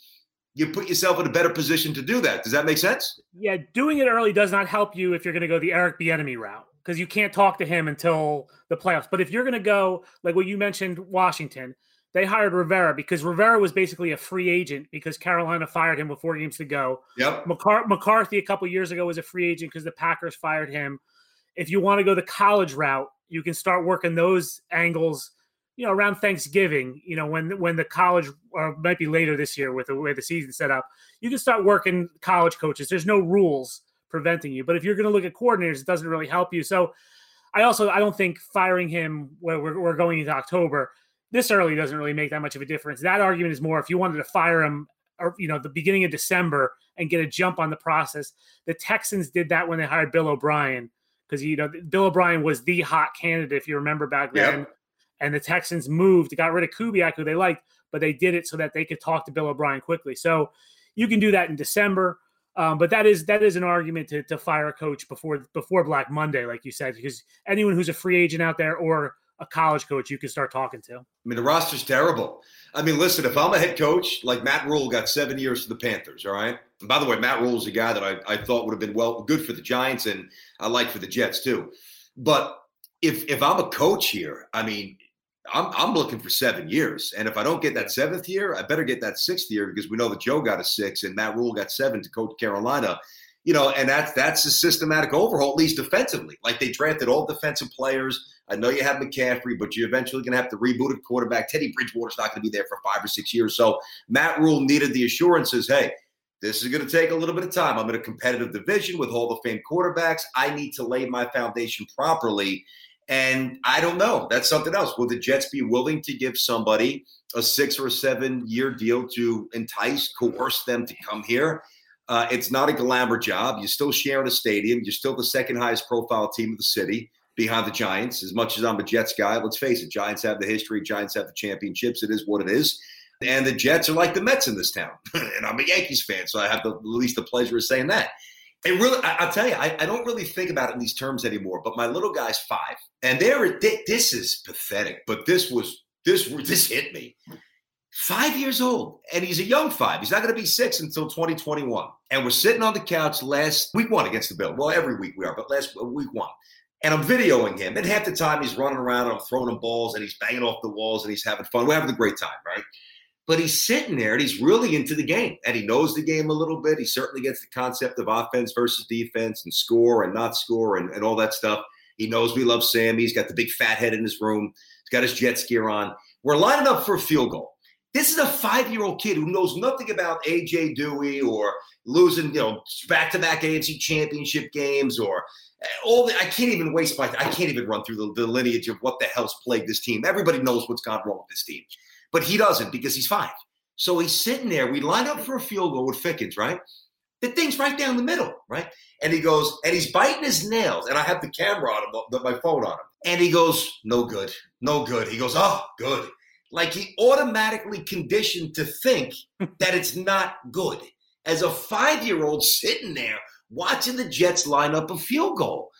you put yourself in a better position to do that. Does that make sense? yeah, doing it early does not help you if you're going to go the Eric Bieniemy route because you can't talk to him until the playoffs. But if you're going to go like what you mentioned, Washington, they hired Rivera because Rivera was basically a free agent because Carolina fired him with four games to go. Yep. McCar- McCarthy a couple years ago was a free agent because the Packers fired him. If you want to go the college route, you can start working those angles. You know, around Thanksgiving, you know, when when the college or might be later this year with the way the season's set up, you can start working college coaches. There's no rules preventing you. But if you're going to look at coordinators, it doesn't really help you. So I also I don't think firing him where we're, we're going into October this early doesn't really make that much of a difference. That argument is more if you wanted to fire him or you know the beginning of December and get a jump on the process. The Texans did that when they hired Bill O'Brien because you know Bill O'Brien was the hot candidate if you remember back Yep. then. And the Texans moved, got rid of Kubiak, who they liked, but they did it so that they could talk to Bill O'Brien quickly. So you can do that in December. Um, but that is that is an argument to, to fire a coach before before Black Monday, like you said, because anyone who's a free agent out there or a college coach, you can start talking to. I mean, the roster's terrible. I mean, listen, if I'm a head coach, like Matt Rhule got seven years for the Panthers, all right? And by the way, Matt Rhule is a guy that I, I thought would have been well good for the Giants and I like for the Jets too. But if if I'm a coach here, I mean, I'm I'm looking for seven years. And if I don't get that seventh year, I better get that sixth year because we know that Joe got a six and Matt Rhule got seven to coach Carolina. You know, and that's that's a systematic overhaul, at least defensively. Like they drafted all defensive players. I know you have McCaffrey, but you're eventually going to have to reboot a quarterback. Teddy Bridgewater's not going to be there for five or six years. So Matt Rhule needed the assurances hey, this is going to take a little bit of time. I'm in a competitive division with Hall of Fame quarterbacks. I need to lay my foundation properly. And I don't know. That's something else. Will the Jets be willing to give somebody a six or seven year deal to entice, coerce them to come here? Uh, it's not a glamour job. You're still sharing a stadium. You're still the second highest profile team of the city. behind the Giants. As much as I'm a Jets guy, let's face it, Giants have the history, Giants have the championships. It is what it is. And the Jets are like the Mets in this town. and I'm a Yankees fan, so I have the, at least the pleasure of saying that. It really, I, will tell you, I, I, don't really think about it in these terms anymore. But my little guy's five, and there, this is pathetic. But this was this this hit me. Five years old, and he's a young five. He's not going to be six until 2021. And we're sitting on the couch last week one against the Bill. Well, every week we are, but last uh, week one. And I'm videoing him. And half the time he's running around and I'm throwing him balls and he's banging off the walls and he's having fun. We're having a great time, right? But he's sitting there and he's really into the game and he knows the game a little bit. He certainly gets the concept of offense versus defense and score and not score and, and all that stuff. He knows we love Sammy. He's got the big fat head in his room. He's got his jet gear on. We're lining up for a field goal. This is a five year old kid who knows nothing about AJ Duhe or losing, you know, back to back AFC championship games or eh, all the, I can't even waste my, I can't even run through the, the lineage of what the hell's plagued this team. Everybody knows what's gone wrong with this team but he doesn't because he's five. So he's sitting there. We line up for a field goal with Fickens, right? The thing's right down the middle, right? And he goes, and he's biting his nails. And I have the camera on him, my phone on him. And he goes, no good, no good. He goes, oh, good. Like he automatically conditioned to think that it's not good. As a five year old sitting there watching the Jets line up a field goal.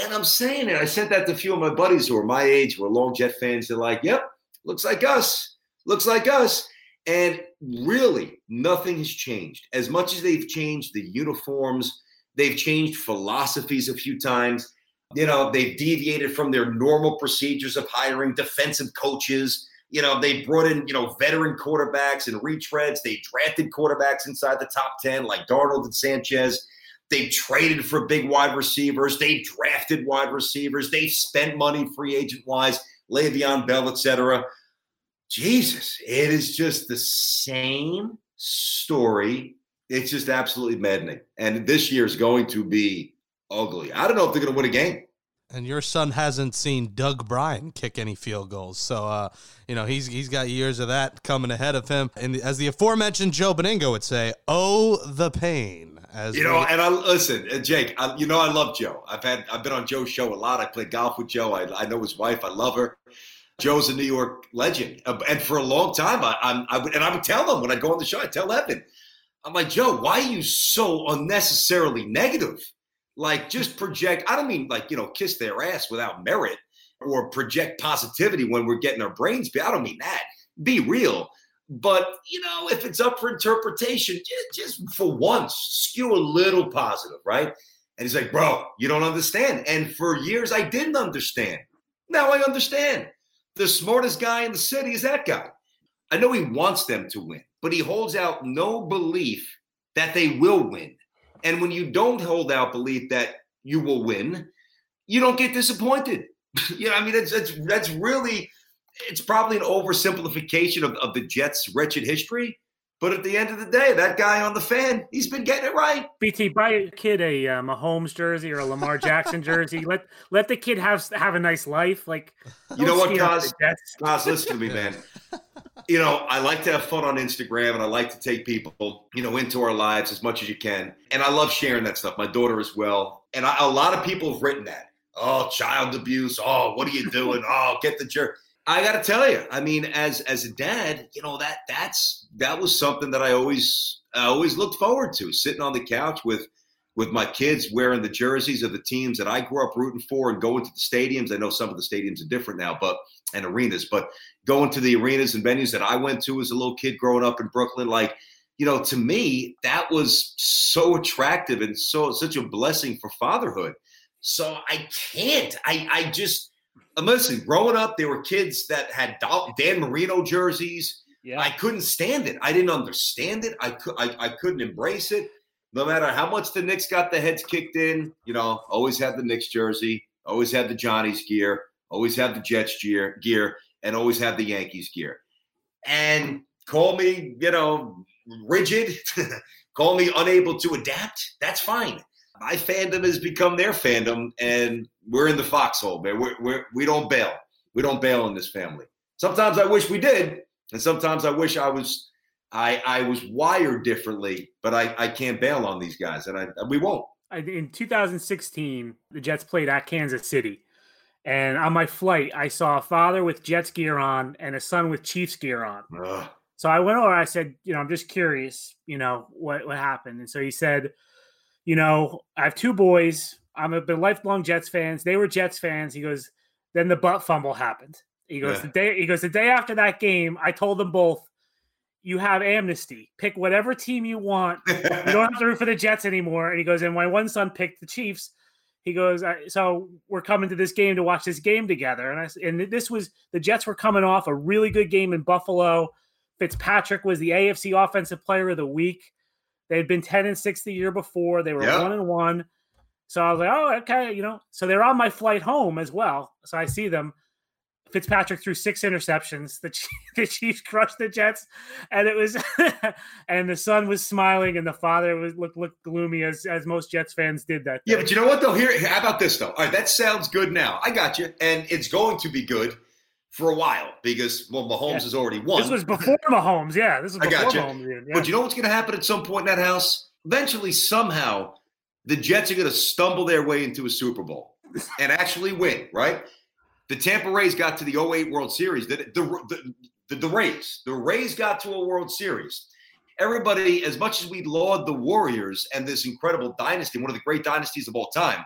And I'm saying it. I sent that to a few of my buddies who are my age, who are long Jet fans. They're like, yep, looks like us looks like us. And really, nothing has changed. As much as they've changed the uniforms, they've changed philosophies a few times. You know, they've deviated from their normal procedures of hiring defensive coaches. You know, they brought in, you know, veteran quarterbacks and retreads. They drafted quarterbacks inside the top 10, like Darnold and Sanchez. They traded for big wide receivers. They drafted wide receivers. They spent money free agent wise, Le'Veon Bell, etc. Jesus, it is just the same story. It's just absolutely maddening. And this year is going to be ugly. I don't know if they're going to win a game. And your son hasn't seen Doug Brien kick any field goals, so uh, you know he's he's got years of that coming ahead of him. And as the aforementioned Joe Benigno would say, "Oh, the pain." As you know, and I listen, uh, Jake. I, you know, I love Joe. I've had I've been on Joe's show a lot. I played golf with Joe. I, I know his wife. I love her. Joe's a New York legend, uh, and for a long time, I, I'm, I would, and I would tell them when I go on the show, I tell Evan, I'm like, Joe, why are you so unnecessarily negative? Like, just project. I don't mean like you know, kiss their ass without merit or project positivity when we're getting our brains beat. I don't mean that. Be real. But you know, if it's up for interpretation, just, just for once, skew a little positive, right? And he's like, bro, you don't understand. And for years, I didn't understand. Now I understand the smartest guy in the city is that guy. I know he wants them to win, but he holds out no belief that they will win. And when you don't hold out belief that you will win, you don't get disappointed. you know, I mean, that's that's that's really it's probably an oversimplification of, of the Jets' wretched history. But at the end of the day, that guy on the fan, he's been getting it right. BT, buy a kid a uh, Mahomes jersey or a Lamar Jackson jersey. let let the kid have have a nice life. Like you know what, Kaz? Kaz, listen to me, man. You know, I like to have fun on Instagram, and I like to take people, you know, into our lives as much as you can. And I love sharing that stuff. My daughter as well. And I, a lot of people have written that. Oh, child abuse. Oh, what are you doing? Oh, get the jerk. I got to tell you, I mean, as as a dad, you know that that's that was something that I always I always looked forward to, sitting on the couch with with my kids wearing the jerseys of the teams that I grew up rooting for and going to the stadiums. I know some of the stadiums are different now, but and arenas, but going to the arenas and venues that I went to as a little kid growing up in Brooklyn, like you know, to me that was so attractive and so such a blessing for fatherhood. So I can't. I I just and listen, growing up, there were kids that had Dan Marino jerseys. Yeah. I couldn't stand it. I didn't understand it. I, could, I, I couldn't embrace it. No matter how much the Knicks got the heads kicked in, you know, always had the Knicks jersey, always had the Johnny's gear, always had the Jets gear, gear, and always had the Yankees gear. And call me, you know, rigid, call me unable to adapt. That's fine my fandom has become their fandom, and we're in the foxhole, man. We're, we're, we don't bail. We don't bail in this family. Sometimes I wish we did, and sometimes I wish I was I I was wired differently, but I I can't bail on these guys, and I we won't. In 2016, the Jets played at Kansas City. And on my flight, I saw a father with Jets gear on and a son with Chiefs gear on. Ugh. So I went over. I said, you know, I'm just curious, you know, what what happened. And so he said, you know, I have two boys. I'm a been lifelong Jets fans. They were Jets fans. He goes, then the butt fumble happened. He goes Yeah. the day. He goes the day after that game. I told them both, you have amnesty. Pick whatever team you want. You don't have to root for the Jets anymore. And he goes, and my one son picked the Chiefs. He goes, so we're coming to this game to watch this game together. And I and this was the Jets were coming off a really good game in Buffalo. Fitzpatrick was the AFC Offensive Player of the Week. They had been ten and six the year before. They were one and one. So I was like, oh, okay, you know. So they're on my flight home as well. So I see them. Fitzpatrick threw six interceptions. The, the Chiefs crushed the Jets, and it was, and the son was smiling, and the father was looked looked gloomy as as most Jets fans did that. Yeah, but you know what though? Here, how about this though? All right, that sounds good now. I got you, and it's going to be good for a while because well, Mahomes Yeah. has already won. this was before Mahomes. Yeah, this was I before got you. Mahomes. Yeah. But you know what's going to happen at some point in that house? Eventually, somehow, the Jets are going to stumble their way into a Super Bowl and actually win, right? The Tampa Rays got to the 08 World Series. The, the, the, the, Rays, the Rays got to a World Series. Everybody, as much as we laud the Warriors and this incredible dynasty, one of the great dynasties of all time,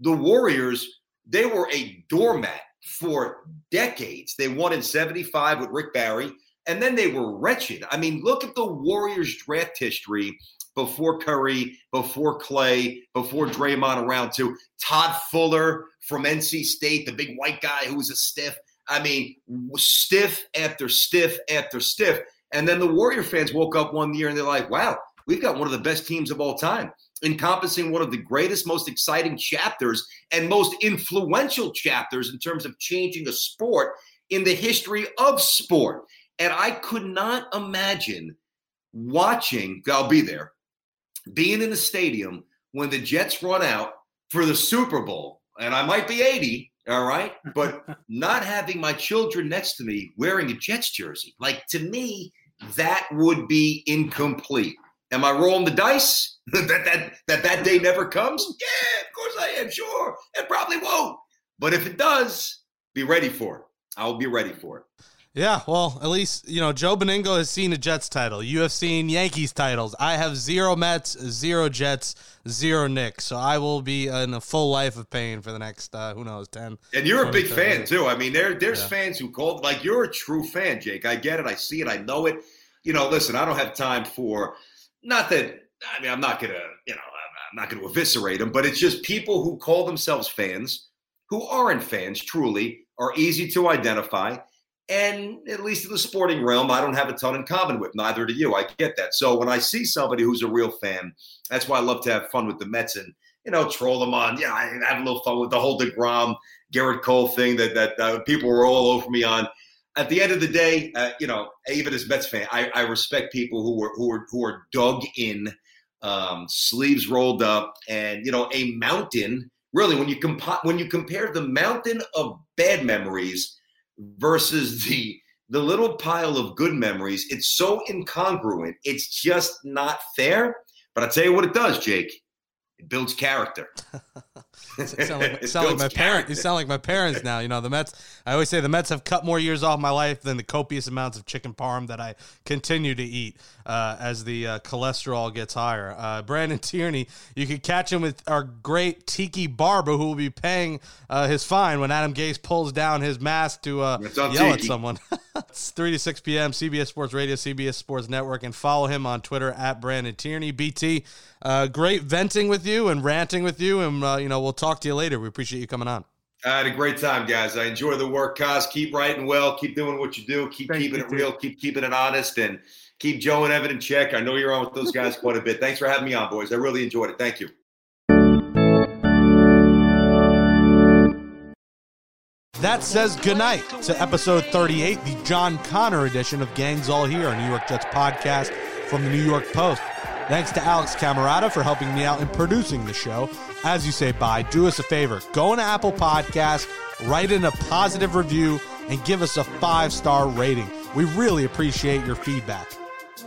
the Warriors, they were a doormat for decades. They won in 75 with Rick Barry and then they were wretched. I mean, look at the Warriors draft history before Curry, before Clay, before Draymond around two. Todd Fuller from NC State, the big white guy who was a stiff. I mean, stiff after stiff after stiff. And then the Warrior fans woke up one year and they're like, wow, we've got one of the best teams of all time, encompassing one of the greatest, most exciting chapters and most influential chapters in terms of changing a sport in the history of sport. And I could not imagine watching, I'll be there, being in the stadium when the Jets run out for the Super Bowl. And I might be 80, all right, but not having my children next to me wearing a Jets jersey. Like to me, that would be incomplete. Am I rolling the dice that, that that that day never comes? Yeah, of course I am. Sure, it probably won't. But if it does, be ready for it. I'll be ready for it. Yeah, well, at least you know Joe Benigno has seen a Jets title. You have seen Yankees titles. I have zero Mets, zero Jets, zero Knicks. So I will be in a full life of pain for the next uh, who knows ten. And you're a big 20, fan too. I mean, there there's Yeah. fans who call like you're a true fan, Jake. I get it. I see it. I know it. You know, listen, I don't have time for not that. I mean, I'm not gonna, you know, I'm, I'm not gonna eviscerate them, but it's just people who call themselves fans, who aren't fans, truly, are easy to identify. And at least in the sporting realm, I don't have a ton in common with. Neither do you. I get that. So when I see somebody who's a real fan, that's why I love to have fun with the Mets and you know troll them on. Yeah, I have a little fun with the whole Degrom, Gerrit Cole thing that that uh, people were all over me on. At the end of the day, uh, you know, even as Mets fan, I, I respect people who are who are who are dug in, um, sleeves rolled up, and you know, a mountain. Really, when you comp- when you compare the mountain of bad memories versus the the little pile of good memories, it's so incongruent. It's just not fair. But I tell you what, it does, Jake. It builds character. You sound like, It sound like my parent. You sound like my parents now. You know the Mets. I always say the Mets have cut more years off my life than the copious amounts of chicken parm that I continue to eat uh, as the uh, cholesterol gets higher. Uh, Brandon Tierney, you can catch him with our great Tiki Barber, who will be paying uh, his fine when Adam Gase pulls down his mask to uh, yell at someone. it's three to six p.m. CBS Sports Radio, CBS Sports Network, and follow him on Twitter at Brandon Tierney. BT, uh, great venting with you and ranting with you, and uh, you know we'll talk to you later. We appreciate you coming on. I had a great time, guys. I enjoy the work, Cos. Keep writing well. Keep doing what you do. Keep Thank keeping it dude. real. Keep keeping it honest, and keep Joe and Evan in check. I know you're on with those guys quite a bit. Thanks for having me on, boys. I really enjoyed it. Thank you. That says goodnight to episode 38, the John Connor edition of Gangs All Here, a New York Jets podcast from the New York Post. Thanks to Alex Camerata for helping me out in producing the show. As you say bye, do us a favor go into Apple Podcasts, write in a positive review, and give us a five star rating. We really appreciate your feedback.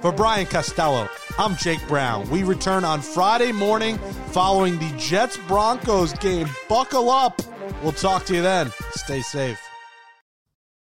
For Brian Costello, I'm Jake Brown. We return on Friday morning following the Jets Broncos game. Buckle up. We'll talk to you then. Stay safe.